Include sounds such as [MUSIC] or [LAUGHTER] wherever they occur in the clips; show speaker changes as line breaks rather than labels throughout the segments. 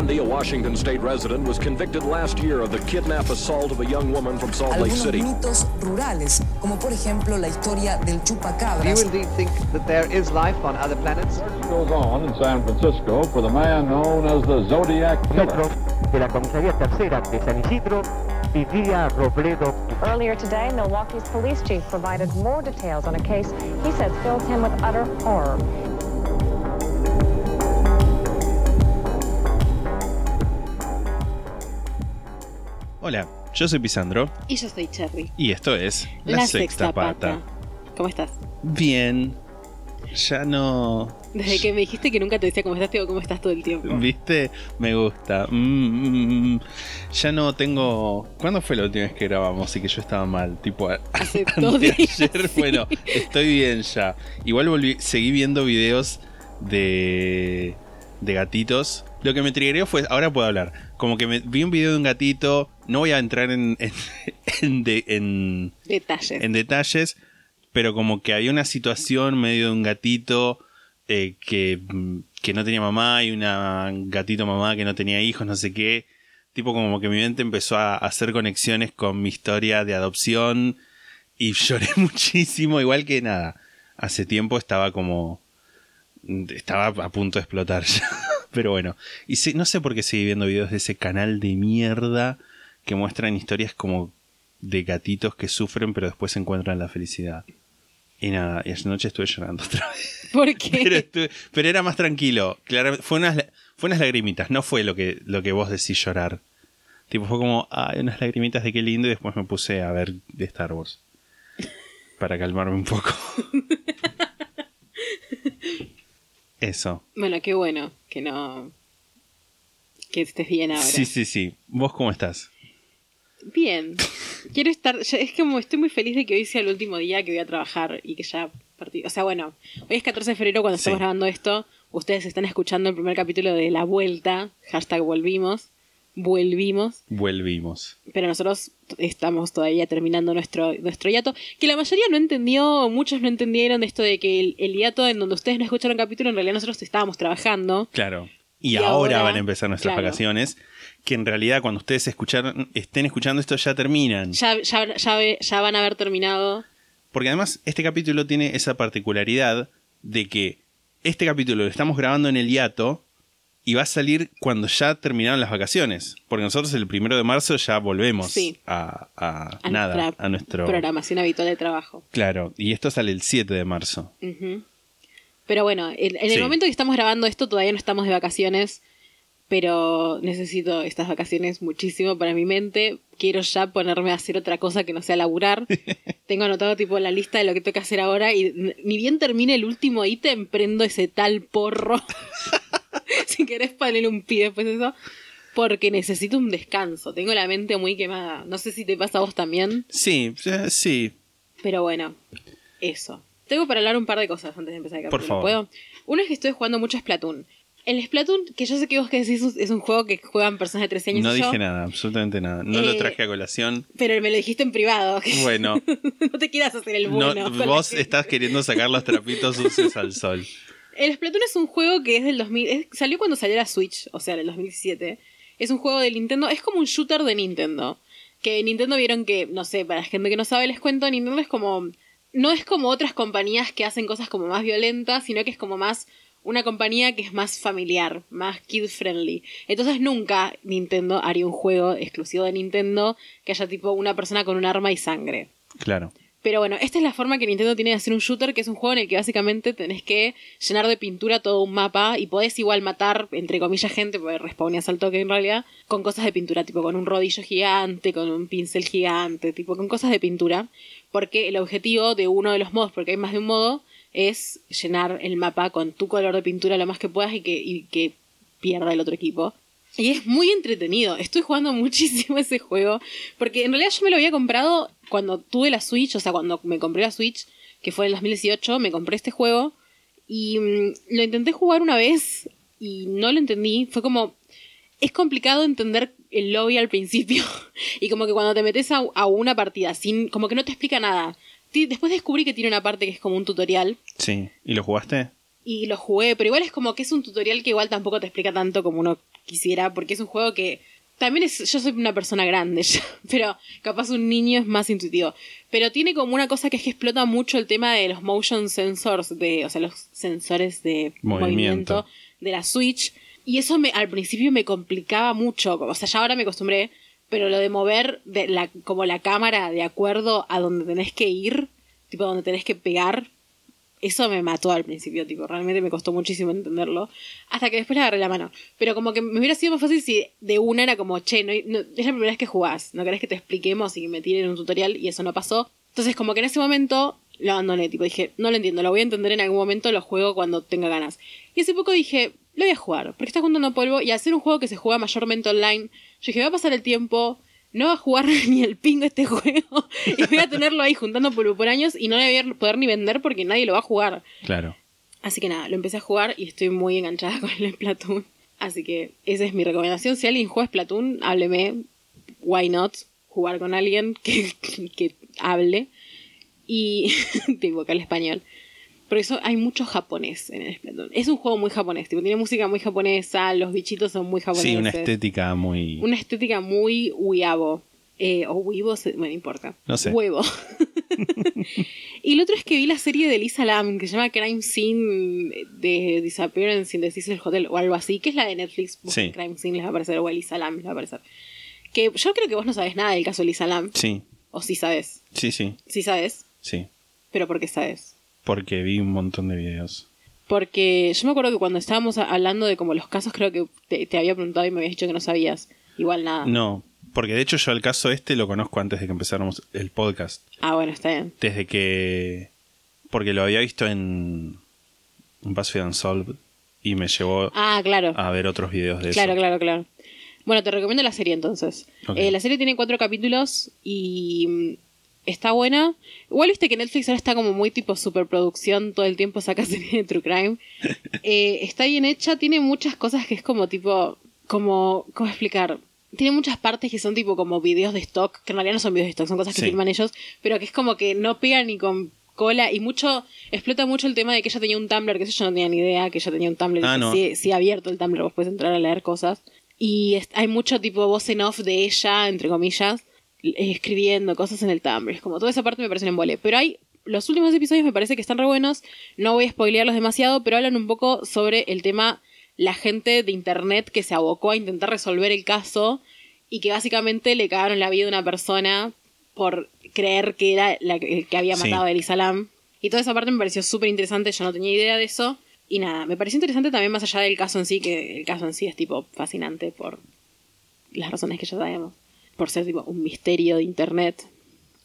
Bundy, a Washington state resident, was convicted last year of the kidnap assault of a young woman from Salt Lake City.
mitos rurales, como por ejemplo la historia del
Do you indeed think that there is life on other planets?
goes on in San Francisco for the man known as the Zodiac Killer.
de la comisaría tercera de San Isidro vivía Robledo.
Earlier today, Milwaukee's police chief provided more details on a case he said filled him with utter horror.
Hola, yo soy Pisandro
Y yo soy Cherry.
y esto es La, Sexta, Pata.
¿Cómo estás?
Bien, ya no...
Desde que me dijiste que nunca te decía cómo estás, te digo cómo estás todo el tiempo.
¿Viste? Me gusta. Mm, mm. Ya no tengo... ¿Cuándo fue la última vez que grabamos y que yo estaba mal? Tipo, a-
Hace [LAUGHS] dos días,
anteayer.
sí.
Bueno, estoy bien ya. Igual volví, seguí viendo videos de, de gatitos. Lo que me triggeró fue, ahora puedo hablar, como que me, vi un video de un gatito, no voy a entrar en, en, [LAUGHS] en, de- en-
Detalles.
en detalles, pero como que había una situación medio de un gatito eh, que, mm, que no tenía mamá y una gatito mamá que no tenía hijos, no sé qué. Tipo como que mi mente empezó a hacer conexiones con mi historia de adopción y [LAUGHS] lloré muchísimo, igual que nada. Hace tiempo estaba como... Estaba a punto de explotar [LAUGHS] ya. Pero bueno. Y no sé por qué seguí viendo videos de ese canal de mierda que muestran historias como de gatitos que sufren pero después encuentran la felicidad. Y nada, y anoche estuve llorando [LAUGHS] otra vez.
¿Por qué?
Pero, estuve- pero era más tranquilo. Claramente, fue unas, fue unas lagrimitas, no fue lo que, lo que vos decís llorar. Tipo, fue como, ay, unas lagrimitas de qué lindo, y después me puse a ver de Star Wars. Para calmarme un poco. [LAUGHS] Eso.
Bueno, qué bueno que no. que estés bien ahora.
Sí, sí, sí. ¿Vos cómo estás?
Bien. Quiero estar. es como estoy muy feliz de que hoy sea el último día que voy a trabajar y que ya partí. O sea, bueno, hoy es 14 de febrero cuando
Sí.
estamos grabando esto. Ustedes están escuchando el primer capítulo de La Vuelta. Hashtag volvimos. Vuelvimos.
Volvimos.
pero nosotros estamos todavía terminando nuestro, nuestro hiato, que la mayoría no entendió, muchos no entendieron de esto de que el, el hiato en donde ustedes no escucharon capítulo, en realidad nosotros estábamos trabajando.
Claro. Y,
Y
ahora,
ahora,
van a empezar nuestras
claro.
vacaciones. Que en realidad cuando ustedes escucharon, estén escuchando esto ya terminan.
Ya, ya, ya, ya van a haber terminado.
Porque además este capítulo tiene esa particularidad de que este capítulo lo estamos grabando en el hiato y va a salir cuando ya terminaron las vacaciones. Porque nosotros el primero de marzo ya volvemos
Sí.
a, a
A
nada, a nuestro...
programación habitual de trabajo.
Claro, y esto sale el 7 de marzo.
Pero bueno, en, en el
Sí.
momento que estamos grabando esto todavía no estamos de vacaciones, pero necesito estas vacaciones muchísimo para mi mente. Quiero ya ponerme a hacer otra cosa que no sea laburar. [LAUGHS] Tengo anotado tipo la lista de lo que tengo que hacer ahora y ni bien termine el último ítem, prendo ese tal porro. [LAUGHS] si querés ponerle un pie después de eso. Porque necesito un descanso. Tengo la mente muy quemada. No sé si te pasa a vos también.
Sí, eh, sí.
Pero bueno, eso. Tengo para hablar un par de cosas antes de empezar el
Por
capítulo.
favor.
¿Puedo? Uno es que estoy jugando mucho Splatoon. El Splatoon, que yo sé que vos que decís es un juego que juegan personas de 13 años
No
yo,
dije nada, absolutamente nada. No lo
Eh,
traje a colación.
pero me lo dijiste en privado. [LAUGHS]
Bueno,
no te quieras hacer el
no,
bueno. la
vos estás queriendo sacar los trapitos sucios al sol.
El Splatoon es un juego que es del 2000. es- salió cuando salió la Switch, o sea, en el 2017. Es un juego de Nintendo. Es como un shooter de Nintendo. Que Nintendo vieron que, no sé, para la gente que no sabe, les cuento: Nintendo es como. No es como otras compañías que hacen cosas como más violentas, sino que es como más una compañía que es más familiar, más kid friendly. Entonces nunca Nintendo haría un juego exclusivo de Nintendo que haya tipo una persona con un arma y sangre.
Claro.
Pero bueno, esta es la forma que Nintendo tiene de hacer un shooter, que es un juego en el que básicamente tenés que llenar de pintura todo un mapa y podés igual matar, entre comillas, gente, porque respawneas al toque en realidad, con cosas de pintura, tipo con un rodillo gigante, con un pincel gigante, tipo con cosas de pintura. Porque el objetivo de uno de los modos, porque hay más de un modo, es llenar el mapa con tu color de pintura lo más que puedas y que, y que pierda el otro equipo. Y es muy entretenido. Estoy jugando [LAUGHS] muchísimo ese juego. Porque en realidad yo me lo había comprado cuando tuve la Switch. O sea, cuando me compré la Switch, que fue en el 2018, me compré este juego. Y mm, lo intenté jugar una vez y no lo entendí. Fue como. Es complicado entender el lobby al principio. [LAUGHS] y como que cuando te metes a, a una partida sin. como que no te explica nada. Después descubrí que tiene una parte que es como un tutorial.
Sí. ¿Y lo jugaste?
Y lo jugué, pero igual es como que es un tutorial que igual tampoco te explica tanto como uno quisiera, porque es un juego que también es, yo soy una persona grande [LAUGHS] pero capaz un niño es más intuitivo. Pero tiene como una cosa que es que explota mucho el tema de los motion sensors, de, o sea, los sensores de
Movimiento.
movimiento, de la Switch. Y eso me, al principio me complicaba mucho. O sea, ya ahora me acostumbré, pero lo de mover de la, como la cámara de acuerdo a donde tenés que ir, tipo donde tenés que pegar, eso me mató al principio, tipo, realmente me costó muchísimo entenderlo. Hasta que después le agarré la mano. Pero como que me hubiera sido más fácil si de una era como, che, no, no- es la primera vez que jugás, no querés que te expliquemos y me tiren un tutorial y eso no pasó. Entonces como que en ese momento lo abandoné, tipo, dije, no lo entiendo, lo voy a entender en algún momento, lo juego cuando tenga ganas. Y hace poco dije, lo voy a jugar, porque está juntando polvo y ser un juego que se juega mayormente online, yo dije, voy a pasar el tiempo, no va a jugar [LAUGHS] ni el pingo este juego [LAUGHS] y voy a tenerlo ahí juntando polvo por años y no lo voy a poder ni vender porque nadie lo va a jugar.
Claro.
Así que nada, lo empecé a jugar y estoy muy enganchada [LAUGHS] con el Splatoon. Así que esa es mi recomendación. Si alguien juega Splatoon, hábleme. Why not? Jugar con alguien que, que hable. Y tipo que hable español. Por eso hay mucho japonés en el Splatoon. Es un juego muy japonés. Tipo, tiene música muy japonesa, los bichitos son muy japoneses.
Sí, una estética muy...
Una estética muy wiabo. Eh, o se- bueno, no importa.
No sé.
Huevo. [LAUGHS] y el otro es que vi la serie de Lisa Lam, que se llama Crime Scene de Disappearance in the Cecil Hotel, o algo así, que es la de Netflix.
Sí.
Crime Scene les va a aparecer, o Elisa Lam les va a aparecer. Que yo creo que vos no sabes nada del caso de Lisa Lam.
Sí,
O sí sabes.
sí, sí,
Sí sabes.
sí.
Pero ¿por qué sabes?
Porque vi un montón de videos.
Porque yo me acuerdo que cuando estábamos hablando de como los casos, creo que te, te había preguntado y me habías dicho que no sabías. Igual nada.
No, porque de hecho yo el caso este lo conozco antes de que empezáramos el podcast.
Ah, bueno, está bien.
Desde que... Porque lo había visto en BuzzFeed Unsolved y me llevó
Ah, claro.
a ver otros videos de
Claro,
eso.
claro, claro. Bueno, te recomiendo la serie entonces. Eh, la serie tiene cuatro capítulos y mm, está buena. Igual viste que Netflix ahora está como muy tipo superproducción, todo el tiempo saca [LAUGHS] serie de True Crime. Eh, está bien hecha, tiene muchas cosas que es como tipo, como, ¿cómo explicar? Tiene muchas partes que son tipo como videos de stock, que en realidad no son videos de stock, son cosas que
Sí.
filman ellos, pero que es como que no pegan ni con cola y mucho, explota mucho el tema de que ella tenía un Tumblr, que eso yo no tenía ni idea, que ella tenía un Tumblr,
Ah, no.
sí, sí abierto el Tumblr, vos puedes entrar a leer cosas. Y es- hay mucho tipo voz en off de ella, entre comillas, escribiendo cosas en el Tumblr. Es como toda esa parte me parece un embole. Pero hay. Los últimos episodios me parece que están re buenos. No voy a spoilearlos demasiado, pero hablan un poco sobre el tema la gente de internet que se abocó a intentar resolver el caso y que básicamente le cagaron la vida a una persona por creer que era la que había
Sí.
matado a Elisa Lam. Y toda esa parte me pareció súper interesante, yo no tenía idea de eso. Y nada, me pareció interesante también más allá del caso en sí, que el caso en sí es tipo fascinante por las razones que ya sabemos. Por ser tipo un misterio de internet.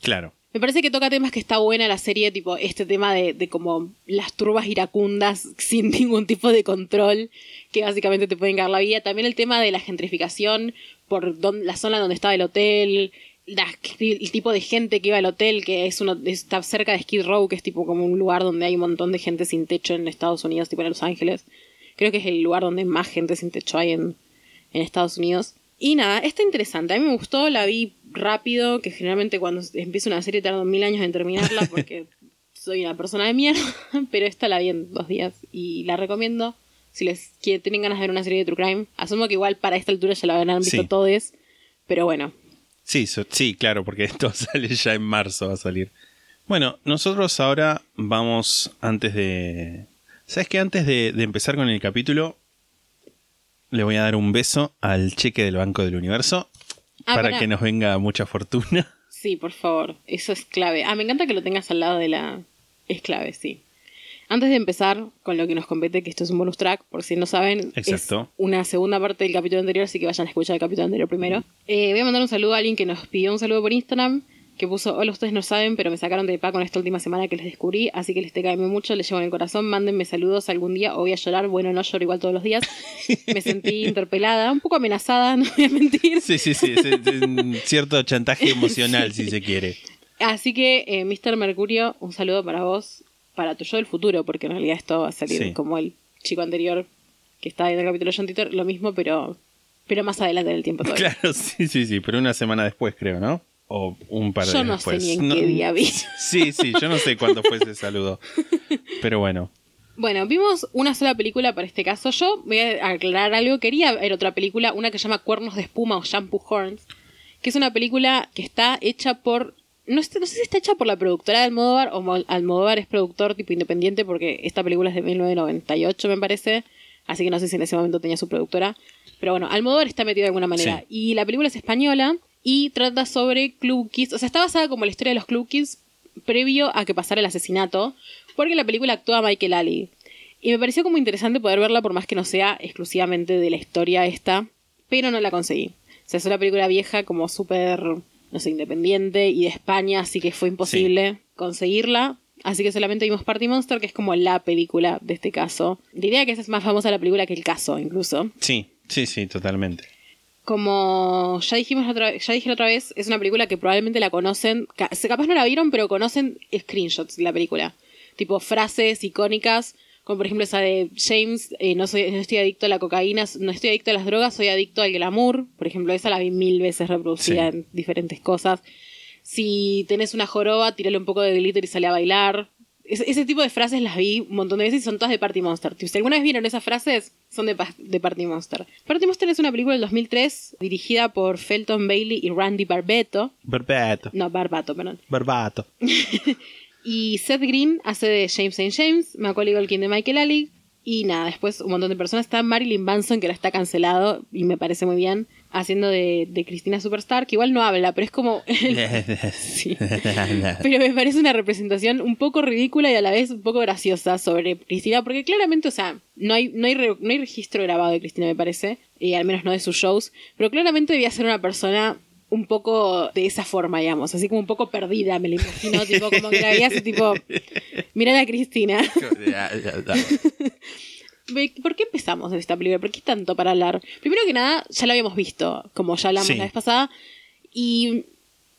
Claro.
Me parece que toca temas que está buena la serie, tipo este tema de, de como las turbas iracundas [LAUGHS] sin ningún tipo de control, que básicamente te pueden cagar la vida. También el tema de la gentrificación por don- la zona donde estaba el hotel, la- el tipo de gente que iba al hotel, que es uno, está cerca de Skid Row, que es tipo como un lugar donde hay un montón de gente sin techo en Estados Unidos, tipo en Los Ángeles. Creo que es el lugar donde más gente sin techo hay en, en Estados Unidos. Y nada, está interesante. A mí me gustó, la vi rápido, que generalmente cuando empiezo una serie tardo mil años en terminarla [LAUGHS] porque soy una persona de mierda, [LAUGHS] pero esta la vi en dos días y la recomiendo. Si les quieren, tienen ganas de ver una serie de True Crime, asumo que igual para esta altura ya la habrán visto
Sí.
todos, pero bueno.
Sí, so- sí, claro, porque [LAUGHS] esto sale ya en marzo, va a salir. Bueno, nosotros ahora vamos antes de... ¿Sabes qué? Antes de, de empezar con el capítulo, le voy a dar un beso al cheque del Banco del Universo
Ah,
para que nos venga mucha fortuna. [LAUGHS]
Sí, por favor, eso es clave. Ah, me encanta que lo tengas al lado de la... Es clave, sí. Antes de empezar con lo que nos compete, que esto es un bonus track, por si no saben,
Exacto.
es una segunda parte del capítulo anterior, así que vayan a escuchar el capítulo anterior primero. Eh, voy a mandar un saludo a alguien que nos pidió un saludo por Instagram, que puso, hola, ustedes no saben, pero me sacaron de con esta última semana que les descubrí, así que les te cae mucho, les llevo en el corazón, mándenme saludos algún día o voy a llorar, bueno, no lloro igual todos los días. Me sentí [LAUGHS] interpelada, un poco amenazada, [LAUGHS] no voy a mentir.
Sí, sí, sí, es, cierto chantaje emocional, si se quiere. [LAUGHS]
Así que, eh, Mr. Mercurio, un saludo para vos, para tu yo del futuro, porque en realidad esto va a salir
Sí.
como el chico anterior que estaba en el capítulo de John Titor, lo mismo, pero, pero más adelante en el tiempo todavía.
Claro, sí, sí, sí, pero una semana después creo, ¿no? O un par de
Yo
días
no sé
después.
ni en qué día vi.
Sí, sí, yo no sé cuándo fue ese saludo. Pero bueno.
Bueno, vimos una sola película para este caso. Yo voy a aclarar algo. Quería ver otra película, una que se llama Cuernos de Espuma o Shampoo Horns, que es una película que está hecha por... No, sé- no sé si está hecha por la productora de Almodóvar o Mo- Almodóvar es productor tipo independiente porque esta película es de 1998 me parece. Así que no sé si en ese momento tenía su productora. Pero bueno, Almodóvar está metido de alguna manera.
Sí.
Y la película es española y trata sobre Club Kids. O sea, está basada como la historia de los Club Kids previo a que pasara el asesinato. Porque en la película actúa Michael Ali. Y me pareció como interesante poder verla por más que no sea exclusivamente de la historia esta. Pero no la conseguí. O sea, es una película vieja como súper, no sé, independiente y de España. Así que fue imposible conseguirla. Así que solamente vimos Party Monster, que es como la película de este caso. Diría que esa es más famosa la película que el caso, incluso.
Sí, sí, sí, totalmente.
Como ya dijimos la otra vez, ya dije la otra vez, es una película que probablemente la conocen, ca- capaz no la vieron, pero conocen screenshots de la película. Tipo frases icónicas, como por ejemplo esa de James, eh, no, soy, no estoy adicto a la cocaína, no estoy adicto a las drogas, soy adicto al glamour. Por ejemplo, esa la vi mil veces reproducida
Sí.
en diferentes cosas. Si tenés una joroba, tírale un poco de glitter y sale a bailar. Ese, tipo de frases las vi un montón de veces y son todas de Party Monster. Si alguna vez vieron esas frases, son de, pa- de Party Monster. Party Monster es una película del 2003 dirigida por Felton Bailey y Randy Barbato.
Barbato.
No, Barbato, perdón. [LAUGHS]
Barbato.
Y Seth Green hace de James St. James, Macaulay Culkin de Michael Ali. Y nada, después un montón de personas. Está Marilyn Manson, que ahora está cancelado y me parece muy bien, haciendo de, de Cristina Superstar, que igual no habla, pero es como... [LAUGHS] Sí. [LAUGHS] Pero me parece una representación un poco ridícula y a la vez un poco graciosa sobre Cristina, porque claramente, o sea, no hay, no hay, re- no hay registro grabado de Cristina, me parece, y al menos no de sus shows, pero claramente debía ser una persona un poco de esa forma, digamos, así como un poco perdida, me lo imagino, tipo, como que la veía así, tipo, mira a Cristina. [LAUGHS] ¿Por qué empezamos en esta película? ¿Por qué tanto para hablar? Primero que nada, ya la habíamos visto, como ya hablamos
Sí.
la vez pasada, y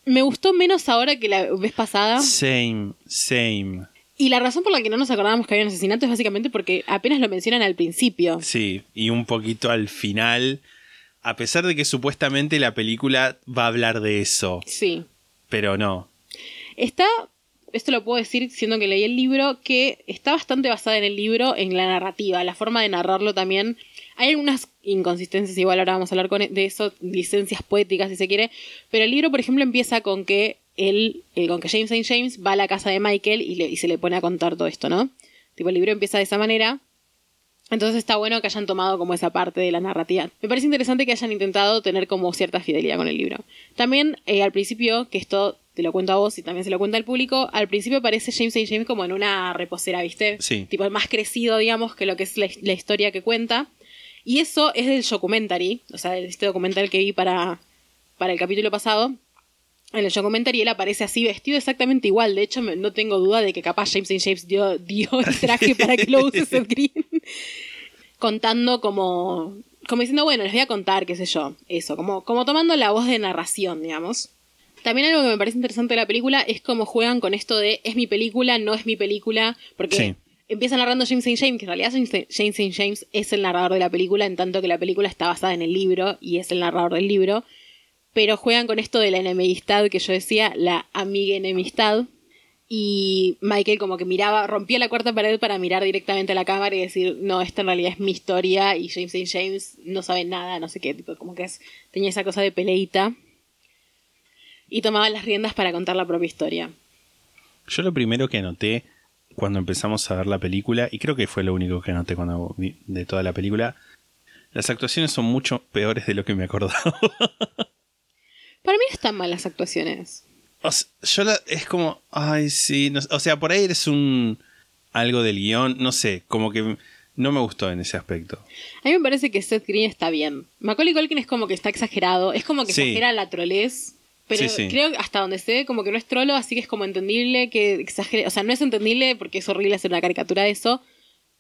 me gustó menos ahora que la vez pasada.
Same, same.
Y la razón por la que no nos acordábamos que había un asesinato es básicamente porque apenas lo mencionan al principio.
Sí, y un poquito al final, a pesar de que supuestamente la película va a hablar de eso,
Sí.
pero no.
Está, esto lo puedo decir siendo que leí el libro, que está bastante basada en el libro, en la narrativa, la forma de narrarlo también. Hay algunas inconsistencias, igual ahora vamos a hablar con- de eso, licencias poéticas si se quiere, pero el libro, por ejemplo, empieza con que él, eh, con que James St. James va a la casa de Michael y, le- y se le pone a contar todo esto, ¿no? Tipo, el libro empieza de esa manera. Entonces está bueno que hayan tomado como esa parte de la narrativa. Me parece interesante que hayan intentado tener como cierta fidelidad con el libro. También eh, al principio, que esto te lo cuento a vos y también se lo cuenta al público, al principio aparece James St. James como en una reposera, ¿viste?
Sí.
Tipo más crecido, digamos, que lo que es la, la historia que cuenta. Y eso es del documentary, o sea, de este documental que vi para, para el capítulo pasado. En el documentary él aparece así, vestido exactamente igual. De hecho, me- no tengo duda de que capaz James St. James dio, dio el [LAUGHS] traje para que lo use Seth Green. Contando como. Como diciendo, bueno, les voy a contar, qué sé yo. Eso, como, como tomando la voz de narración, digamos. También algo que me parece interesante de la película es cómo juegan con esto de es mi película, no es mi película. Porque
Sí.
empieza narrando James St. James, que en realidad James St. James es el narrador de la película, en tanto que la película está basada en el libro y es el narrador del libro pero juegan con esto de la enemistad que yo decía, la amiga enemistad. Y Michael como que miraba, rompía la cuarta pared para mirar directamente a la cámara y decir, no, esta en realidad es mi historia y James St. James no sabe nada, no sé qué, tipo, como que es, tenía esa cosa de peleita. Y tomaba las riendas para contar la propia historia.
Yo lo primero que noté cuando empezamos a ver la película, y creo que fue lo único que noté cuando vi de toda la película, las actuaciones son mucho peores de lo que me acordaba. [LAUGHS]
Para mí no están mal las actuaciones.
O sea, yo la- es como, ay, sí, no o sea, por ahí eres un algo del guion, no sé, como que no me gustó en ese aspecto.
A mí me parece que Seth Green está bien. Macaulay Culkin es como que está exagerado, es como que
Sí.
exagera la trolez, pero
Sí, sí.
creo que hasta donde se ve como que no es trolo, así que es como entendible que exagere, o sea, no es entendible porque es horrible hacer una caricatura de eso,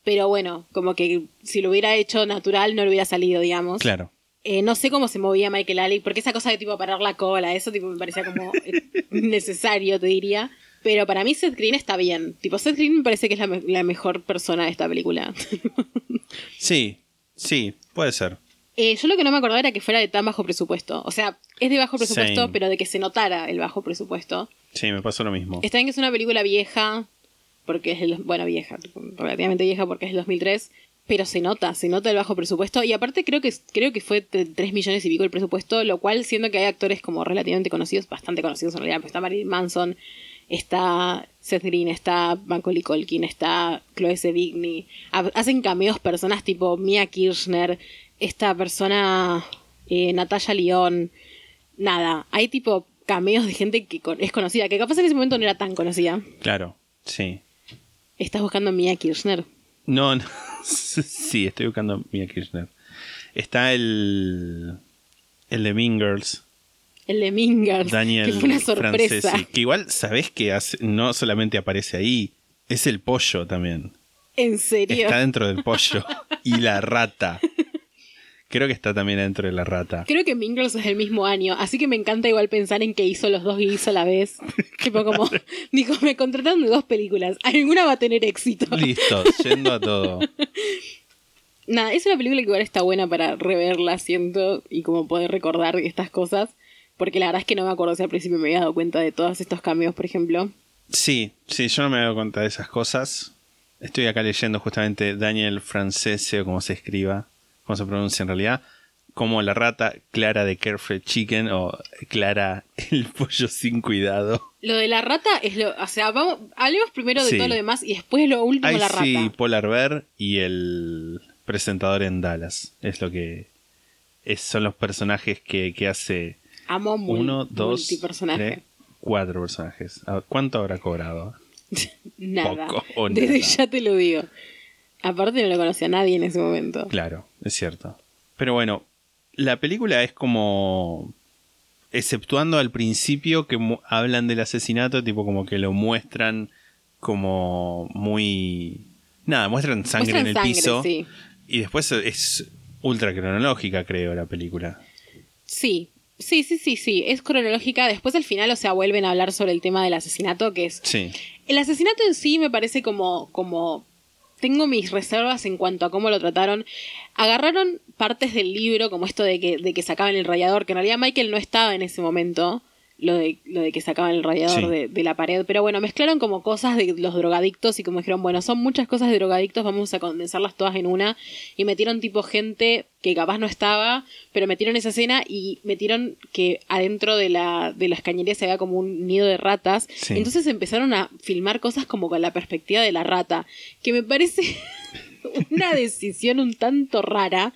pero bueno, como que si lo hubiera hecho natural no le hubiera salido, digamos.
Claro.
Eh, no sé cómo se movía Michael Ali, porque esa cosa de tipo parar la cola, eso tipo me parecía como eh, [LAUGHS] necesario, te diría. Pero para mí Seth Green está bien. Tipo, Seth Green me parece que es la, me- la mejor persona de esta película. [LAUGHS]
Sí, sí, puede ser.
Eh, yo lo que no me acordaba era que fuera de tan bajo presupuesto. O sea, es de bajo presupuesto,
Same.
pero de que se notara el bajo presupuesto.
Sí, me pasó lo mismo.
Está bien que es una película vieja, porque es el, bueno, vieja, relativamente vieja porque es el 2003, pero se nota, se nota el bajo presupuesto y aparte creo que creo que fue de 3 millones y pico el presupuesto, lo cual siendo que hay actores como relativamente conocidos, bastante conocidos en realidad, pues está Marilyn Manson, está Seth Green, está Macaulay Culkin, está Chloe Sevigny, ha- hacen cameos personas tipo Mia Kirchner, esta persona eh, Natalia León, nada, hay tipo cameos de gente que con- es conocida, que capaz en ese momento no era tan conocida.
Claro, sí.
Estás buscando a Mia Kirchner.
No, no. [LAUGHS] sí, estoy buscando a Mia Kirchner. Está el. El de Mean Girls,
El de Mingers,
Daniel
que fue una sorpresa.
Francesi, que igual sabés que hace- no solamente aparece ahí, es el pollo también.
En serio.
Está dentro del pollo. [LAUGHS] y la rata. Creo que está también dentro de la rata.
Creo que Mingers es del mismo año, así que me encanta igual pensar en que hizo los dos guisos a la vez. [LAUGHS] tipo como, [LAUGHS] dijo, me contrataron de dos películas, alguna va a tener éxito.
Listo, [LAUGHS] yendo a todo.
Nada, es una película que igual está buena para reverla, siento, y como poder recordar estas cosas. Porque la verdad es que no me acuerdo si al principio me había dado cuenta de todos estos cambios, por ejemplo.
Sí, sí, yo no me he dado cuenta de esas cosas. Estoy acá leyendo justamente Daniel Francese, o como se escriba, cómo se pronuncia en realidad, como la rata Clara de Carefree Chicken o Clara el pollo sin cuidado.
Lo de la rata es lo. O sea, vamos, hablemos primero de
Sí.
todo lo demás y después lo último,
Ahí
la rata.
sí, Polar Bear y el presentador en Dallas. Es lo que es- son los personajes que, que hace
Amo mul-
uno, dos, tres, cuatro personajes. A ver, ¿Cuánto habrá cobrado? [LAUGHS]
Nada.
Poco o
Desde
nada.
ya te lo digo. Aparte no lo conocía nadie en ese momento.
Claro, es cierto. Pero bueno, la película es como. Exceptuando al principio que hablan del asesinato, tipo como que lo muestran como muy. Nada, muestran sangre
Muestran
en el
sangre,
piso.
sí.
Y después es ultra cronológica, creo, la película.
Sí, sí, sí, sí, sí. Es cronológica. Después al final, o sea, vuelven a hablar sobre el tema del asesinato, que es...
Sí,
El asesinato en sí me parece como... como tengo mis reservas en cuanto a cómo lo trataron. Agarraron partes del libro, como esto de que, de que sacaban el radiador, que en realidad Michael no estaba en ese momento, lo de, lo de que sacaban el radiador
Sí.
de, de la pared, pero bueno, mezclaron como cosas de los drogadictos y como dijeron, bueno, son muchas cosas de drogadictos, vamos a condensarlas todas en una, y metieron tipo gente que capaz no estaba, pero metieron esa escena y metieron que adentro de, la, de las cañerías se había como un nido de ratas,
Sí.
entonces empezaron a filmar cosas como con la perspectiva de la rata, que me parece [LAUGHS] una decisión un tanto rara.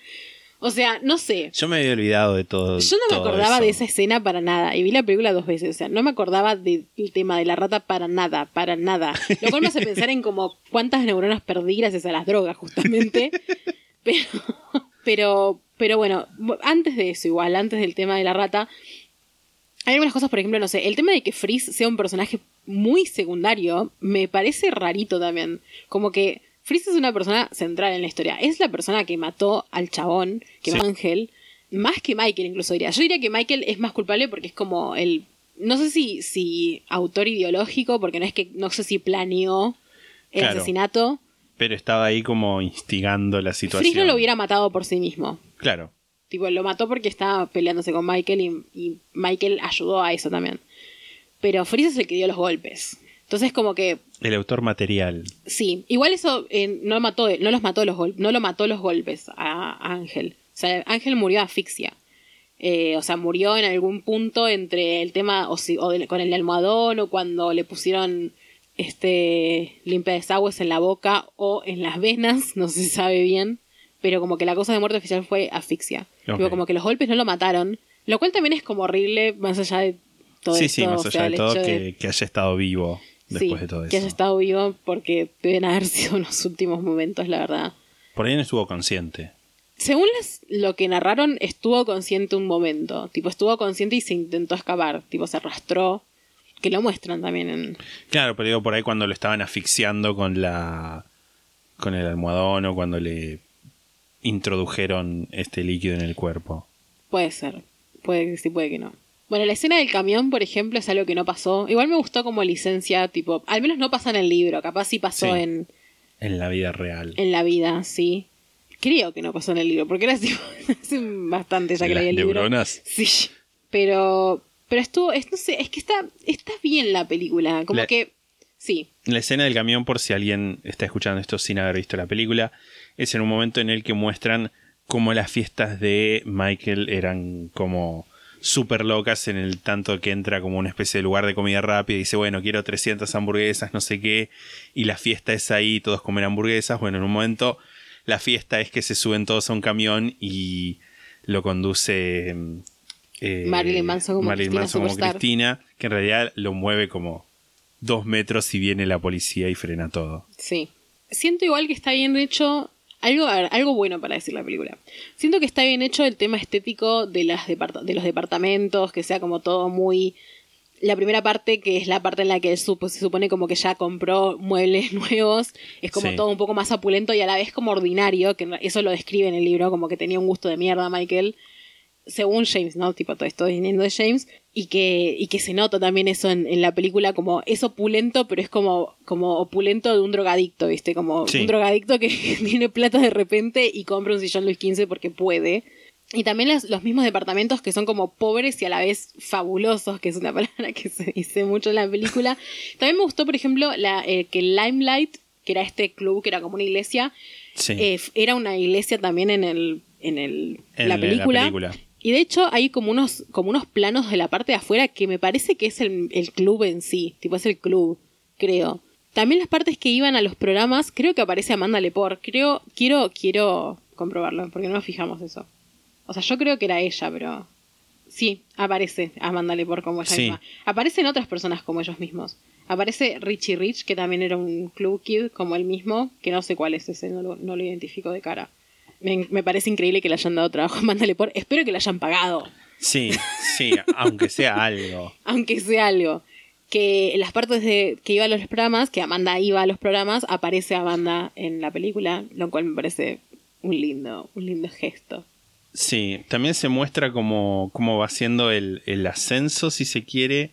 O sea, no sé.
yo me había olvidado de todo.
Yo no me acordaba
eso.
de esa escena para nada. Y vi la película dos veces. O sea, no me acordaba del tema de la rata para nada, para nada. Lo cual me hace pensar en como cuántas neuronas perdí gracias a las drogas, justamente. [LAUGHS] Pero, pero, pero bueno, antes de eso, igual, antes del tema de la rata, hay algunas cosas, por ejemplo, no sé, el tema de que Freeze sea un personaje muy secundario me parece rarito también. Como que Freeze es una persona central en la historia. Es la persona que mató al chabón, que
Sí.
mató a Ángel, más que Michael incluso diría. Yo diría que Michael es más culpable porque es como el... No sé si, si autor ideológico, porque no es que no sé si planeó el
Claro.
asesinato.
Pero estaba ahí como instigando la situación.
Freeze no lo hubiera matado por sí mismo.
Claro.
Tipo, lo mató porque estaba peleándose con Michael y, y Michael ayudó a eso también. Pero Freeze es el que dio los golpes. Entonces, como que,
El autor material.
sí. Igual eso eh, no, mató, no los mató los golpes, no lo mató los golpes a, a Ángel. O sea, Ángel murió de asfixia. Eh, o sea, murió en algún punto entre el tema o, si, o con el almohadón o cuando le pusieron este limpia desagües en la boca o en las venas, [LAUGHS] no se sabe bien, pero como que la cosa de muerte oficial fue asfixia.
Ok.
Tipo, como que los golpes no lo mataron, lo cual también es como horrible más allá de todo
sí,
esto,
sí, más
o
allá
sea,
de todo, que,
de-
que haya estado vivo después
sí,
de todo
que
eso.
haya estado vivo porque deben haber [LAUGHS] sido los últimos momentos, la verdad.
Por ahí no estuvo consciente.
Según lo que narraron, estuvo consciente un momento. Tipo, estuvo consciente y se intentó escapar. Tipo, se arrastró. Que lo muestran también en.
Claro, pero digo por ahí cuando lo estaban asfixiando con la con el almohadón o cuando le introdujeron este líquido en el cuerpo.
Puede ser. Puede que sí, puede que no. Bueno, la escena del camión, por ejemplo, es algo que no pasó. Igual me gustó como licencia, tipo. Al menos no pasa en el libro. Capaz sí pasó
Sí.
en,
En la vida real.
en la vida, sí. Creo que no pasó en el libro. Porque era así. [LAUGHS] hace bastante ya que
¿Las
leí el libro.
neuronas?
Sí. Pero. Pero estuvo. Es, no sé, es que está. Está bien la película. Como
La-
que. Sí.
La escena del camión, por si alguien está escuchando esto sin haber visto la película, es en un momento en el que muestran cómo las fiestas de Michael eran como súper locas en el tanto que entra como una especie de lugar de comida rápida y dice, bueno, quiero 300 hamburguesas, no sé qué, y la fiesta es ahí, todos comen hamburguesas. Bueno, en un momento la fiesta es que se suben todos a un camión y lo conduce eh,
Marilyn Manson como
Marilyn
Cristina
Manson como. Cristina, que en realidad lo mueve como dos metros y viene la policía y frena todo.
Sí. Siento igual que está bien hecho. Algo, a ver, algo bueno para decir la película. Siento que está bien hecho el tema estético de, las de los departamentos, que sea como todo muy. La primera parte, que es la parte en la que él supo- se supone como que ya compró muebles [LAUGHS] nuevos, es como
Sí.
todo un poco más opulento y a la vez como ordinario, que eso lo describe en el libro, como que tenía un gusto de mierda Michael, según James, ¿no? Tipo, todo esto viniendo de James, y que, y que se nota también eso en, en la película, como es opulento, pero es como, como opulento de un drogadicto, ¿viste? Como
Sí.
un drogadicto que [LAUGHS] tiene plata de repente y compra un sillón Luis XV porque puede. Y también las- los mismos departamentos que son como pobres y a la vez fabulosos, que es una [LAUGHS] palabra que se dice mucho en la película. También me gustó, por ejemplo, la, eh, que Limelight, que era este club que era como una iglesia,
Sí.
eh, era una iglesia también en el en el
En
la
la
película. Y de hecho hay como unos como unos planos de la parte de afuera que me parece que es el, el club en sí, tipo es el club, creo. También las partes que iban a los programas, creo que aparece Amanda Lepore. Creo quiero quiero comprobarlo porque no nos fijamos eso. O sea, yo creo que era ella, pero sí, aparece Amanda Lepore como ella
Sí.
misma. Aparecen otras personas como ellos mismos. Aparece Richie Rich, que también era un club kid como él mismo, que no sé cuál es ese, no lo, no lo identifico de cara. Me, me parece increíble que le hayan dado trabajo a Amanda Lepore. Espero que le hayan pagado,
Sí, sí, aunque sea algo. [LAUGHS]
aunque sea algo. Que en las partes de que iba a los programas, que Amanda iba a los programas, aparece Amanda en la película, lo cual me parece un lindo, un lindo gesto.
Sí, también se muestra cómo, cómo va siendo el, el ascenso, si se quiere,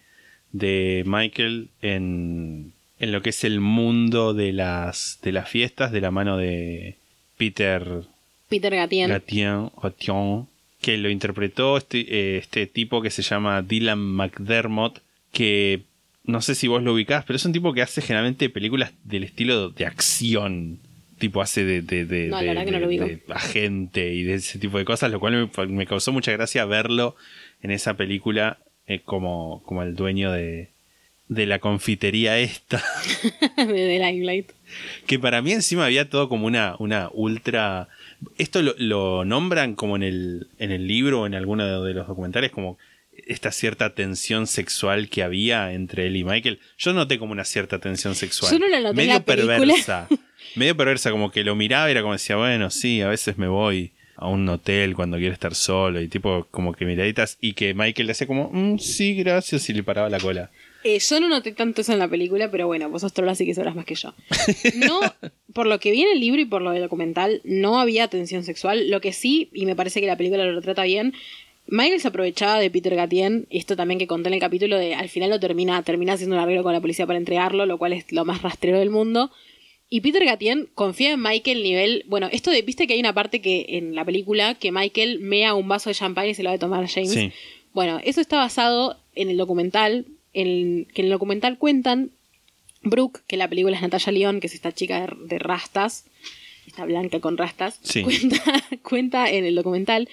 de Michael en, en lo que es el mundo de las, de las fiestas de la mano de Peter
Peter Gatien.
Gatien, Gatien, que lo interpretó este, eh, este tipo que se llama Dylan McDermott, que no sé si vos lo ubicás, pero es un tipo que hace generalmente películas del estilo de acción. Tipo hace de, de, de-
No,
de-
no
agente y de ese tipo de cosas, lo cual me, me causó mucha gracia verlo en esa película eh, como, como el dueño de, de la confitería esta. [LAUGHS]
de The Limelight.
Que para mí encima había todo como una, una ultra... Esto lo, lo nombran como en el, en el libro o en alguno de los documentales como esta cierta tensión sexual que había entre él y Michael. Yo noté como una cierta tensión sexual.
Yo no la noté en
medio
la
perversa. [LAUGHS] medio perversa, como que lo miraba y era como decía, bueno, sí, a veces me voy a un hotel cuando quiero estar solo y tipo como que miraditas y que Michael le hacía como, "Mm, sí, gracias y le paraba la cola.
Eh, yo no noté tanto eso en la película, pero bueno, vos sos trola, así que sabrás más que yo. [LAUGHS] No, por lo que vi en el libro y por lo del documental, no había tensión sexual. Lo que sí, y me parece que la película lo retrata bien, Michael se aprovechaba de Peter Gatien, esto también que conté en el capítulo de al final lo termina, termina haciendo un arreglo con la policía para entregarlo, lo cual es lo más rastrero del mundo. Y Peter Gatien confía en Michael nivel. Bueno, esto de. Viste que hay una parte que en la película que Michael mea un vaso de champán y se lo va a tomar a James.
Sí.
Bueno, eso está basado en el documental. En, que en el documental cuentan. Brooke, que la película es Natalia León, que es esta chica de, de rastas. Esta blanca con rastas.
Sí.
Cuenta, [LAUGHS] cuenta en el documental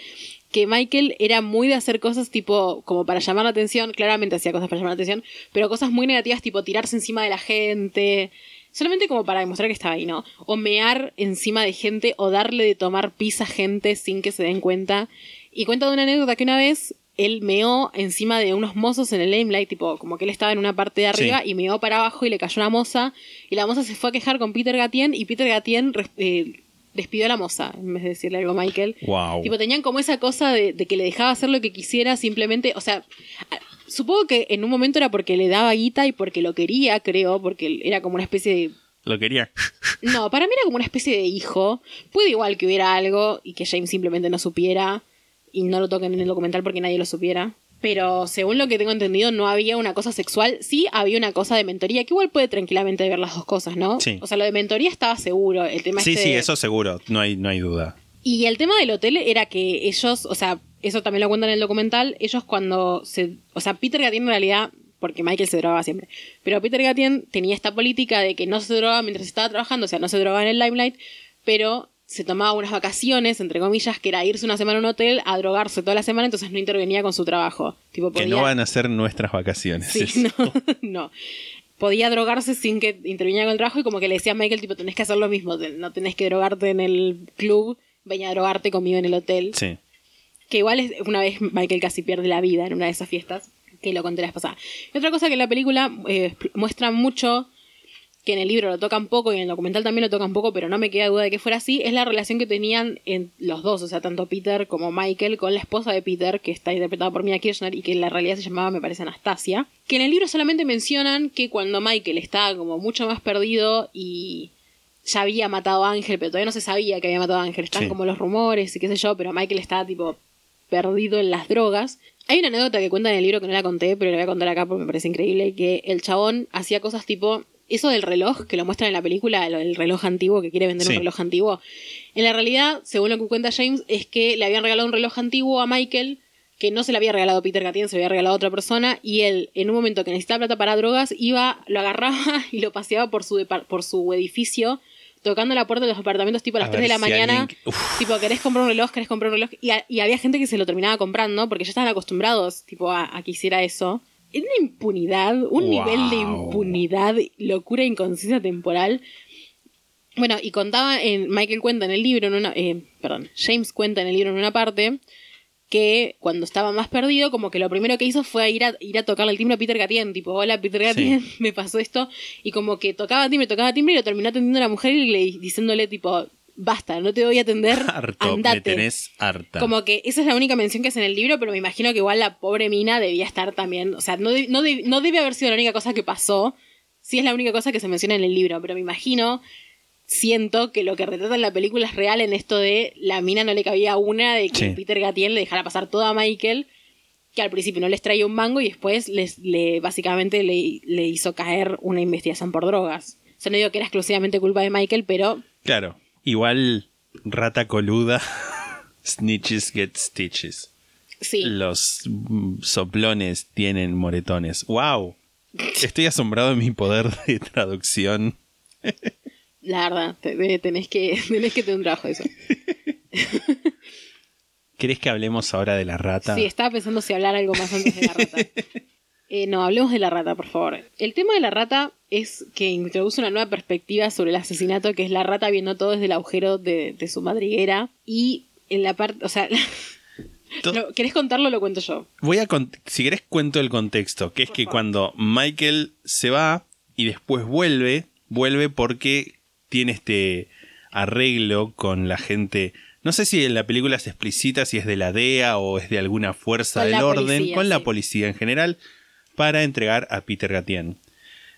que Michael era muy de hacer cosas tipo como para llamar la atención, claramente hacía cosas para llamar la atención, pero cosas muy negativas tipo tirarse encima de la gente, solamente como para demostrar que estaba ahí, ¿no? O mear encima de gente o darle de tomar pizza a gente sin que se den cuenta. Y cuenta de una anécdota que una vez él meó encima de unos mozos en el Limelight, tipo como que él estaba en una parte de arriba
Sí.
y meó para abajo y le cayó una moza y la moza se fue a quejar con Peter Gatien y Peter Gatien eh, despidió a la moza en vez de decirle algo a Michael.
Wow.
Tipo, tenían como esa cosa de, de que le dejaba hacer lo que quisiera, simplemente, o sea, supongo que en un momento era porque le daba guita y porque lo quería, creo, porque era como una especie de...
Lo quería.
No, para mí era como una especie de hijo. Puede igual que hubiera algo y que James simplemente no supiera y no lo toquen en el documental porque nadie lo supiera. Pero según lo que tengo entendido, no había una cosa sexual. Sí había una cosa de mentoría, que igual puede tranquilamente ver las dos cosas, ¿no?
Sí.
O sea, lo de mentoría estaba seguro. El tema
Sí,
este
sí,
de-
eso seguro, no hay, no hay duda.
y el tema del hotel era que ellos, o sea, eso también lo cuentan en el documental, ellos cuando se, o sea, Peter Gatien en realidad, porque Michael se drogaba siempre. Pero Peter Gatien tenía esta política de que no se drogaba mientras estaba trabajando, o sea, no se drogaba en el limelight, pero se tomaba unas vacaciones, entre comillas, que era irse una semana a un hotel a drogarse toda la semana, entonces no intervenía con su trabajo. Tipo,
Que no van a ser nuestras vacaciones.
Sí,
eso. [LAUGHS]
no, no. Podía drogarse sin que interviniera con el trabajo y como que le decía a Michael, tipo, tenés que hacer lo mismo, no tenés que drogarte en el club, venía a drogarte conmigo en el hotel.
Sí.
Que igual es una vez Michael casi pierde la vida en una de esas fiestas, que lo conté la vez pasada. Y otra cosa que la película eh, muestra mucho, que en el libro lo tocan poco y en el documental también lo tocan poco, pero no me queda duda de que fuera así, es la relación que tenían en los dos, o sea, tanto Peter como Michael, con la esposa de Peter, que está interpretada por Mia Kirchner y que en la realidad se llamaba, me parece, Anastasia. Que en el libro solamente mencionan que cuando Michael estaba como mucho más perdido y ya había matado a Ángel, pero todavía no se sabía que había matado a Ángel. Están
Sí.
como los rumores y qué sé yo, pero Michael estaba tipo perdido en las drogas. Hay una anécdota que cuenta en el libro que no la conté, pero la voy a contar acá porque me parece increíble, que el chabón hacía cosas tipo... Eso del reloj, que lo muestran en la película, del reloj antiguo, que quiere vender
Sí.
un reloj antiguo. En la realidad, según lo que cuenta James, es que le habían regalado un reloj antiguo a Michael, que no se le había regalado Peter Gatien, se lo había regalado a otra persona, y él, en un momento que necesitaba plata para drogas, iba, lo agarraba [LAUGHS] y lo paseaba por su, por su edificio, tocando la puerta de los apartamentos tipo a las
A
3 de la
si
mañana.
alguien-.
Tipo, ¿querés comprar un reloj? ¿Querés comprar un reloj? Y, a- y había gente que se lo terminaba comprando porque ya estaban acostumbrados tipo, a, a que hiciera eso. Una impunidad, un
Wow.
nivel de impunidad, locura, inconsciencia temporal. Bueno, y contaba, en, Michael cuenta en el libro, en una, eh, perdón, James cuenta en el libro en una parte que cuando estaba más perdido, como que lo primero que hizo fue ir a, ir a tocarle el timbre a Peter Gatien, tipo, hola Peter Gatien, [LAUGHS] me pasó esto, y como que tocaba timbre, tocaba timbre y lo terminó atendiendo a la mujer y le, diciéndole tipo, basta, no te voy a atender, [LAUGHS]
Harto,
andate.
me tenés harta.
Como que esa es la única mención que hace en el libro, pero me imagino que igual la pobre mina debía estar también. O sea, no, de- no, de- no debe haber sido la única cosa que pasó. Sí es la única cosa que se menciona en el libro, pero me imagino, siento que lo que retrata en la película es real en esto de la mina no le cabía una de que
Sí.
Peter Gatien le dejara pasar todo a Michael, que al principio no les traía un mango y después les, le, básicamente le, le hizo caer una investigación por drogas. O sea, no digo que era exclusivamente culpa de Michael, pero
Claro. Igual, rata coluda. [LAUGHS] Snitches get stitches.
sí.
Los soplones tienen moretones. ¡Wow! Estoy asombrado de mi poder de traducción.
La verdad, te- te- tenés que, [LAUGHS] tenés que tener un trabajo eso. [LAUGHS]
¿Querés que hablemos ahora de la rata?
Sí, estaba pensando si hablar algo más antes de la rata. Eh, no, hablemos de la rata, por favor. El tema de la rata es que introduce una nueva perspectiva sobre el asesinato, que es la rata viendo todo desde el agujero de, de su madriguera. Y en la parte, o sea, [LAUGHS] ¿lo- ¿querés contarlo o lo cuento yo?
Voy a si querés cuento el contexto, que es que cuando Michael se va y después vuelve, vuelve porque tiene este arreglo con la gente. No sé si en la película se explicita si es de la DEA o es de alguna fuerza
Con
del orden,
policía,
con la policía en general, para entregar a Peter Gatien.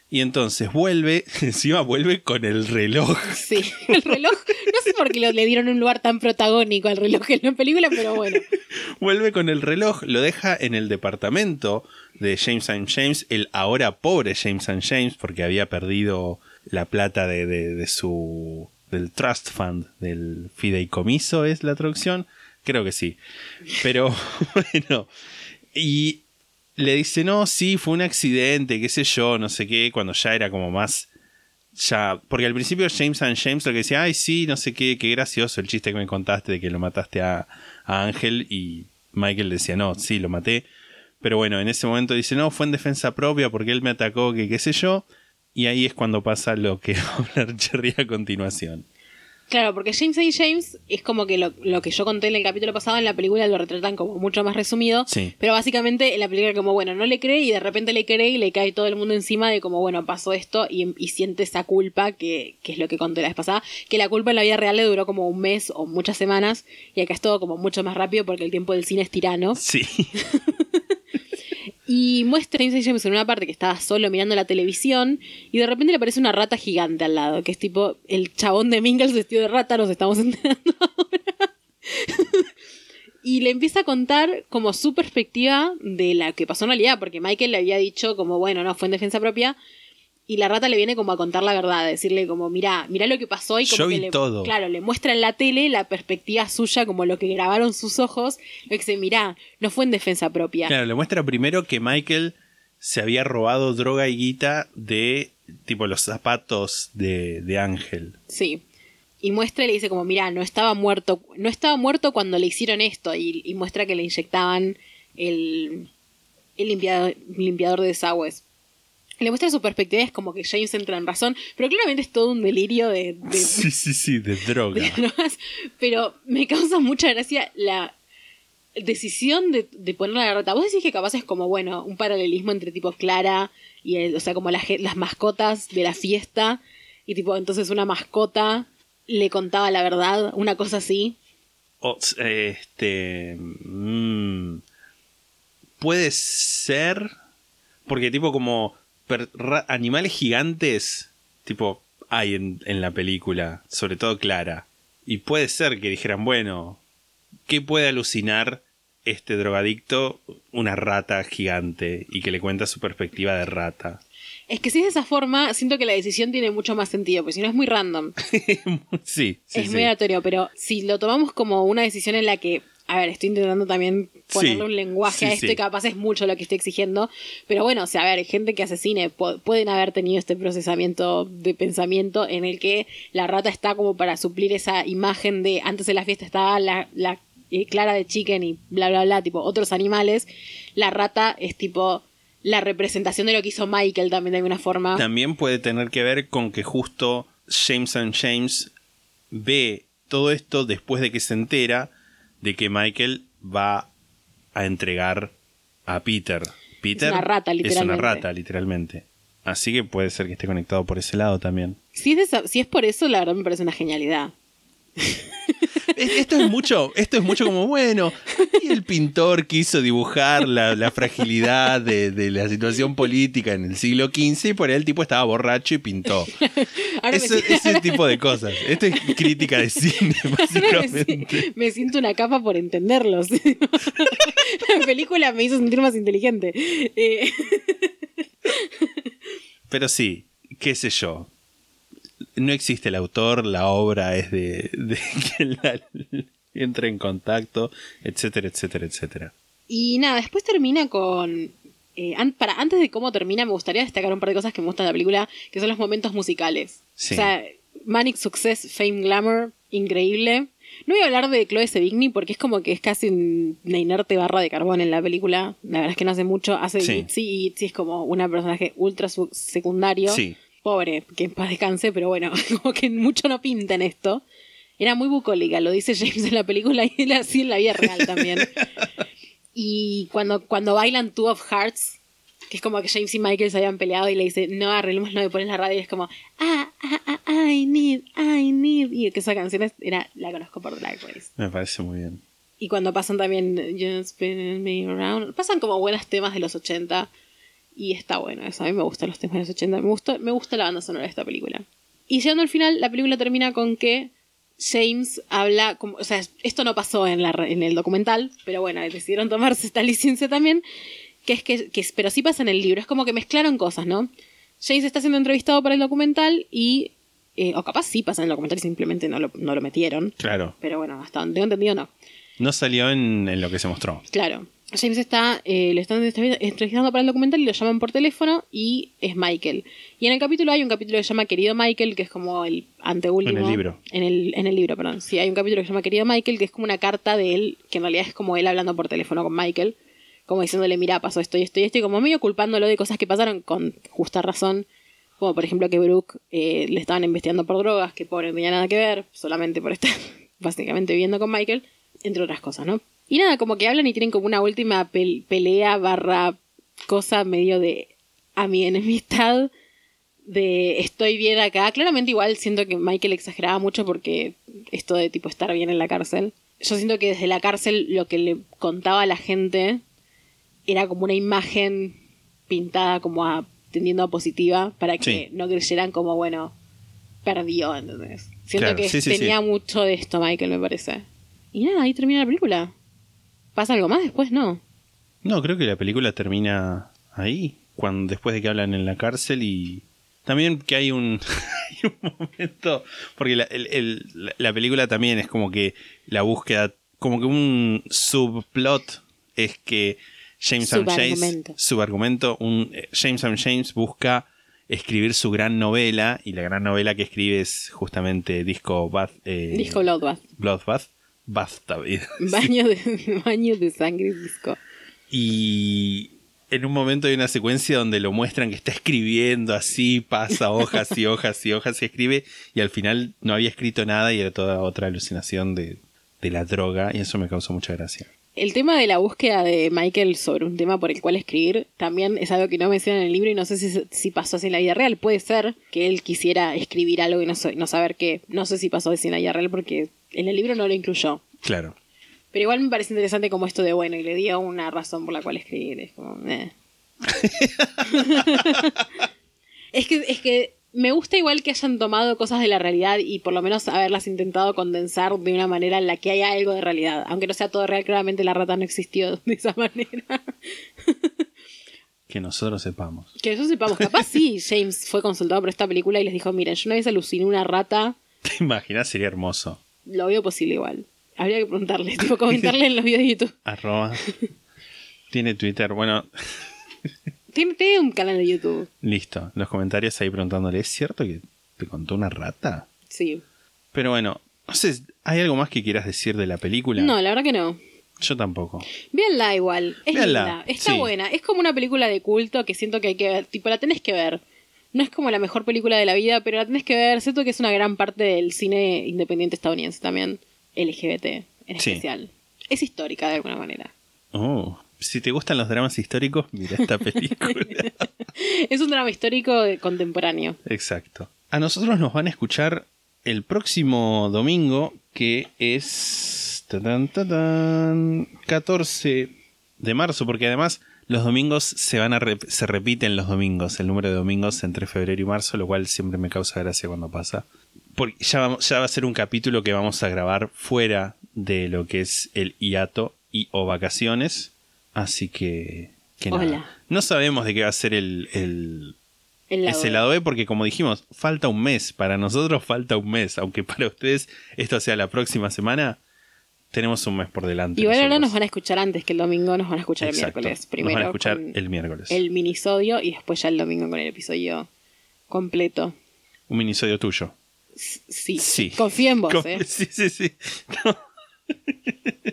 Y entonces vuelve, [LAUGHS] encima vuelve con el reloj.
Sí, [LAUGHS] el reloj, no sé por qué lo- le dieron un lugar tan protagónico al reloj en la película, pero bueno. [LAUGHS]
Vuelve con el reloj, lo deja en el departamento de James and James, el ahora pobre James and James, porque había perdido la plata de, de- de su del trust fund, del fideicomiso, es la traducción, creo que sí. Pero bueno, y le dice, no, sí, fue un accidente, qué sé yo, no sé qué, cuando ya era como más ya, porque al principio James and James lo que decía, ay, sí, no sé qué, qué gracioso el chiste que me contaste de que lo mataste a, Ángel y Michael decía, no, sí, lo maté. Pero bueno, en ese momento dice, no, fue en defensa propia porque él me atacó, que qué sé yo. Y ahí es cuando pasa lo que [LAUGHS] va a hablar Jerry a continuación.
Claro, porque James A. James es como que lo, lo que yo conté en el capítulo pasado, en la película lo retratan como mucho más resumido.
Sí.
Pero básicamente en la película como, bueno, no le cree y de repente le cree y le cae todo el mundo encima de como, bueno, pasó esto y, y siente esa culpa, que, que es lo que conté la vez pasada, que la culpa en la vida real le duró como un mes o muchas semanas y acá es todo como mucho más rápido porque el tiempo del cine es tirano.
Sí, [LAUGHS]
Y muestra A. James en una parte que estaba solo mirando la televisión y de repente le aparece una rata gigante al lado, que es tipo el chabón de Mingles vestido de rata, nos estamos [LAUGHS] enterando ahora. y le empieza a contar como su perspectiva de la que pasó en realidad, porque Michael le había dicho como, bueno, no, fue en defensa propia. Y la rata le viene como a contar la verdad, a decirle como, mirá, mirá lo que pasó y como
Yo
que
vi
le,
todo.
claro, le muestra en la tele la perspectiva suya, como lo que grabaron sus ojos, lo que dice, mirá, no fue en defensa propia.
claro, le muestra primero que Michael se había robado droga y guita de tipo los zapatos de, de Ángel.
Sí. Y muestra y le dice como, mira, no estaba muerto, no estaba muerto cuando le hicieron esto. Y, y muestra que le inyectaban el, el limpiador, limpiador de desagües. Le muestra su perspectiva, es como que James entra en razón, pero claramente es todo un delirio de, de, [LAUGHS]
Sí, sí, sí, de droga.
de drogas. Pero me causa mucha gracia la decisión de, de ponerla a la rata. Vos decís que capaz es como, bueno, un paralelismo entre tipo Clara y, el, o sea, como la ge- las mascotas de la fiesta. Y tipo, entonces una mascota le contaba la verdad, una cosa así.
Este. mm, puede ser. Porque, tipo, como. Animales gigantes. Tipo, hay en, en la película. Sobre todo Clara. Y puede ser que dijeran, bueno. ¿Qué puede alucinar este drogadicto? Una rata gigante. Y que le cuenta su perspectiva de rata.
Es que si es de esa forma, siento que la decisión tiene mucho más sentido, porque si no es muy random. [LAUGHS]
sí, sí.
es
sí.
muy aleatorio, pero si lo tomamos como una decisión en la que, a ver, estoy intentando también ponerle
Sí,
un lenguaje
sí,
a esto
sí.
y capaz es mucho lo que estoy exigiendo, pero bueno, o sea, a ver, gente que po- pueden haber tenido este procesamiento de pensamiento en el que la rata está como para suplir esa imagen de antes de la fiesta estaba la, la eh, clara de chicken y bla, bla, bla, tipo otros animales, la rata es tipo la representación de lo que hizo Michael también de alguna forma.
También puede tener que ver con que justo James and James ve todo esto después de que se entera de que Michael va a entregar a Peter. Peter
una rata,
Es
literalmente.
una rata, literalmente. Así que puede ser que esté conectado por ese lado también.
Si es, esa- si es por eso, la verdad me parece una genialidad. [LAUGHS]
Es- Esto es mucho, esto es mucho como, bueno, y el pintor quiso dibujar la, la fragilidad de, de la situación política en el siglo XV y por ahí el tipo estaba borracho y pintó. Ese tipo de cosas. Esto es crítica de cine, básicamente.
me siento una capa por entenderlos. [LAUGHS] la película me hizo sentir más inteligente. Eh,
Pero sí, qué sé yo. No existe el autor, la obra es de, [LAUGHS] de quien la entra en contacto, etcétera, etcétera, etcétera.
y nada, después termina con. eh, an- para, antes de cómo termina, me gustaría destacar un par de cosas que me gustan de la película, que son los momentos musicales.
Sí.
O sea, Manic Success, Fame Glamour, increíble. No voy a hablar de Chloe Sevigny porque es como que es casi un- una inerte barra de carbón en la película. La verdad es que no hace mucho. Hace
Sí.
Itzy y Itzy es como un personaje ultra secundario.
Sí.
Pobre, que en paz descanse, pero bueno, [LAUGHS] como que mucho no pinta en esto. Era muy bucólica, lo dice James en la película y él así en la vida real también. [LAUGHS] y cuando, cuando bailan Two of Hearts, que es como que James y Michael se habían peleado y le dice, no, arreglemos, no me pones la radio y es como, ah, ah, ah, I need, I need. Y que esa canción es- era, la conozco por Drag Race.
Me parece muy bien.
Y cuando pasan también Just Spinning Me Around, pasan como buenos temas de los 80 y está bueno eso. A mí me gustan los temas de los 80, me gusta, me gusta la banda sonora de esta película. Y llegando al final, la película termina con que James habla, como, o sea, esto no pasó en, la, en el documental, pero bueno, decidieron tomarse esta licencia también, que es que, que pero sí pasa en el libro, es como que mezclaron cosas, ¿no? James está siendo entrevistado para el documental y, eh, o capaz sí pasa en el documental y simplemente no lo, no lo metieron,
Claro.
pero bueno, hasta donde tengo entendido no.
No salió en, en lo que se mostró.
Claro. James está, eh, le están entrev- entrevistando para el documental y lo llaman por teléfono y es Michael. Y en el capítulo hay un capítulo que se llama Querido Michael, que es como el anteúltimo.
En el libro.
En el, en el libro, perdón. Sí, hay un capítulo que se llama Querido Michael, que es como una carta de él, que en realidad es como él hablando por teléfono con Michael, como diciéndole, mira, pasó esto y esto y esto, y como medio culpándolo de cosas que pasaron con justa razón. Como por ejemplo que Brooke eh, le estaban investigando por drogas, que pobre no tenía nada que ver, solamente por estar [LAUGHS] básicamente viviendo con Michael, entre otras cosas, ¿no? Y nada, como que hablan y tienen como una última pel- pelea barra cosa medio de a mi enemistad de estoy bien acá. Claramente igual siento que Michael exageraba mucho porque esto de tipo estar bien en la cárcel. Yo siento que desde la cárcel lo que le contaba a la gente era como una imagen pintada como a tendiendo a positiva para que
Sí.
no creyeran como bueno perdió, ¿entendés? Siento
Claro,
que
sí, sí,
tenía mucho de esto Michael me parece. Y nada, ahí termina la película. ¿Pasa algo más después? No.
No, creo que la película termina ahí, cuando después de que hablan en la cárcel y también que hay un, [LAUGHS] hay un momento, porque la, el- el- la- la película también es como que la búsqueda, como que un subplot es que James es que James M. James,
Subargumento.
su argumento, un, eh, James M. James busca escribir su gran novela y la gran novela que escribe es justamente Disco Bath, eh,
Disco Bloodbath.
Bloodbath, Bathtub. [LAUGHS] [LAUGHS]
Baño de, [LAUGHS] baño de sangre disco.
Y en un momento hay una secuencia donde lo muestran que está escribiendo así, pasa hojas y hojas y hojas y escribe y al final no había escrito nada y era toda otra alucinación de, de la droga y eso me causó mucha gracia.
El tema de la búsqueda de Michael sobre un tema por el cual escribir también es algo que no menciona en el libro y no sé si, si pasó así en la vida real. Puede ser que él quisiera escribir algo y no, no saber qué. No sé si pasó así en la vida real porque en el libro no lo incluyó.
Claro.
Pero igual me parece interesante como esto de bueno y le dio una razón por la cual escribir. Es como, eh. [LAUGHS] es que es que me gusta igual que hayan tomado cosas de la realidad y por lo menos haberlas intentado condensar de una manera en la que haya algo de realidad. Aunque no sea todo real, claramente la rata no existió de esa manera.
Que nosotros sepamos.
que eso sepamos. Capaz sí, James fue consultado por esta película y les dijo, miren, yo una vez aluciné una rata, [LAUGHS]
¿Te imaginas? Sería hermoso.
Lo veo posible igual. Habría que preguntarle, tipo [LAUGHS] comentarle en los videos de YouTube.
Arroba. Tiene Twitter. Bueno, [LAUGHS]
Tiene, tiene un canal de YouTube.
listo. Los comentarios ahí preguntándole, ¿es cierto que te contó una rata?
Sí.
Pero bueno, no sé, ¿hay algo más que quieras decir de la película?
No, la verdad que no.
Yo tampoco.
Véanla igual. Es
Véanla,
linda. Está
sí.
buena. Es como una película de culto que siento que hay que ver. Tipo, la tenés que ver. No es como la mejor película de la vida, pero la tenés que ver. Siento que es una gran parte del cine independiente estadounidense también. LGBT en
Sí.
especial. Es histórica de alguna manera.
Oh, si te gustan los dramas históricos, mira esta [LAUGHS] película.
Es un drama histórico contemporáneo.
Exacto. A nosotros nos van a escuchar el próximo domingo, que es tatán, tatán, 14 de marzo, porque además los domingos se van a rep- se repiten los domingos, el número de domingos entre febrero y marzo, lo cual siempre me causa gracia cuando pasa. Porque ya, vamos- ya va a ser un capítulo que vamos a grabar fuera de lo que es el hiato y o vacaciones. Así que... que nada.
Hola.
No sabemos de qué va a ser el, el,
El lado
ese
B.
lado B porque como dijimos, falta un mes. Para nosotros falta un mes. Aunque para ustedes esto sea la próxima semana, tenemos un mes por delante.
Igual ahora nos van a escuchar antes que el domingo, nos van a escuchar
Exacto.
el miércoles.
Nos
Primero
van a escuchar el miércoles.
el minisodio y después ya el domingo con el episodio completo.
Un minisodio tuyo.
S- Sí,
Sí.
confío en vos, ¿eh? [LAUGHS]
Sí, sí, sí. No. [LAUGHS]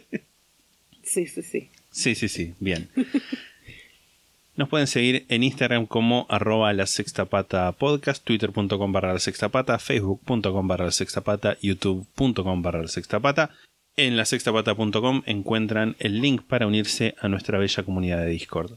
Sí, sí, sí.
Sí, sí, sí. Bien. [LAUGHS] Nos pueden seguir en Instagram como arroba la sexta pata podcast, twitter.com barra la sexta pata, facebook.com barra la sexta pata, youtube.com barra la sexta pata. En la sextapata.com encuentran el link para unirse a nuestra bella comunidad de Discord.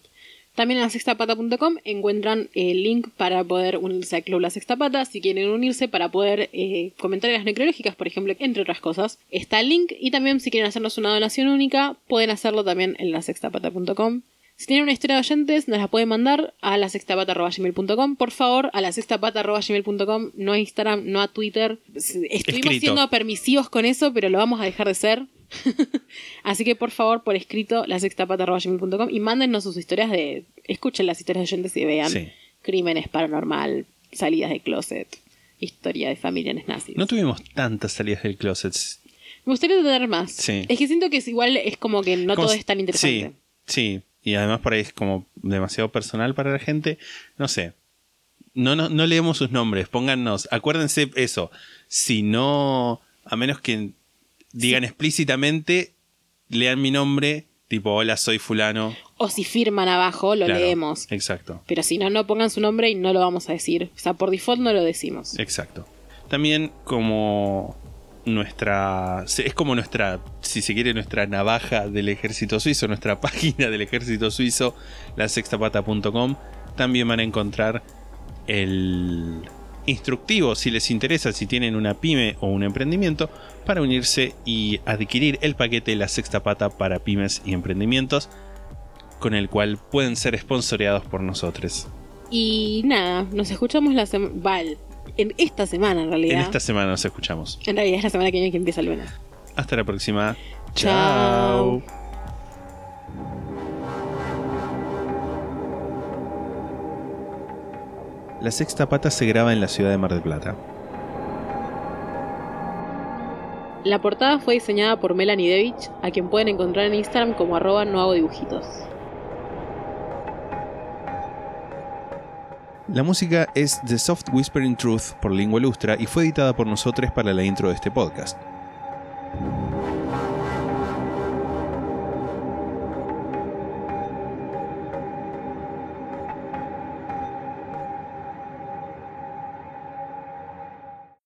También en la sextapata.com encuentran el link para poder unirse al Club La Sexta Pata. Si quieren unirse para poder eh, comentar en las necrológicas, por ejemplo, entre otras cosas, está el link. Y también si quieren hacernos una donación única, pueden hacerlo también en la sextapata.com. Si tienen una historia de oyentes, nos la pueden mandar a la sextapata.gmail.com. Por favor, a la sextapata.gmail.com, no a Instagram, no a Twitter. Estuvimos
Escrito.
siendo permisivos con eso, pero lo vamos a dejar de ser. [LAUGHS] Así que por favor, por escrito, la sextapata.gmail.com y mándennos sus historias de. Escuchen las historias de oyentes y vean
Sí.
crímenes paranormal, salidas de closet, historia de familiares nazis.
No tuvimos tantas salidas del closet.
Me gustaría tener más.
Sí.
Es que siento que es igual, es como que no
Como
todo es tan interesante.
Sí, sí. Y además por ahí es como demasiado personal para la gente. No sé. No, no, no leemos sus nombres. Póngannos. Acuérdense eso. Si no. A menos que digan explícitamente. Lean mi nombre. Tipo, hola, soy fulano.
O si firman abajo, lo
Claro,
leemos.
Exacto.
Pero si no, no pongan su nombre y no lo vamos a decir. O sea, por default no lo decimos.
Exacto. También como nuestra... Es como nuestra, si se quiere, nuestra navaja del ejército suizo, nuestra [LAUGHS] página del ejército suizo, la sextapata.com. También van a encontrar el instructivo, si les interesa, si tienen una pyme o un emprendimiento, para unirse y adquirir el paquete La Sexta Pata para pymes y emprendimientos, con el cual pueden ser sponsoreados por nosotros.
Y nada, nos escuchamos la semana. En esta semana, en realidad.
En esta semana nos escuchamos.
En realidad es la semana que viene que empieza el lunes.
Hasta la próxima.
Chao.
La sexta pata se graba en la ciudad de Mar del Plata.
La portada fue diseñada por Melanie Devich, a quien pueden encontrar en Instagram como arroba no hago dibujitos.
La música es The Soft Whispering Truth por Lingua Ilustra y fue editada por nosotros para la intro de este podcast.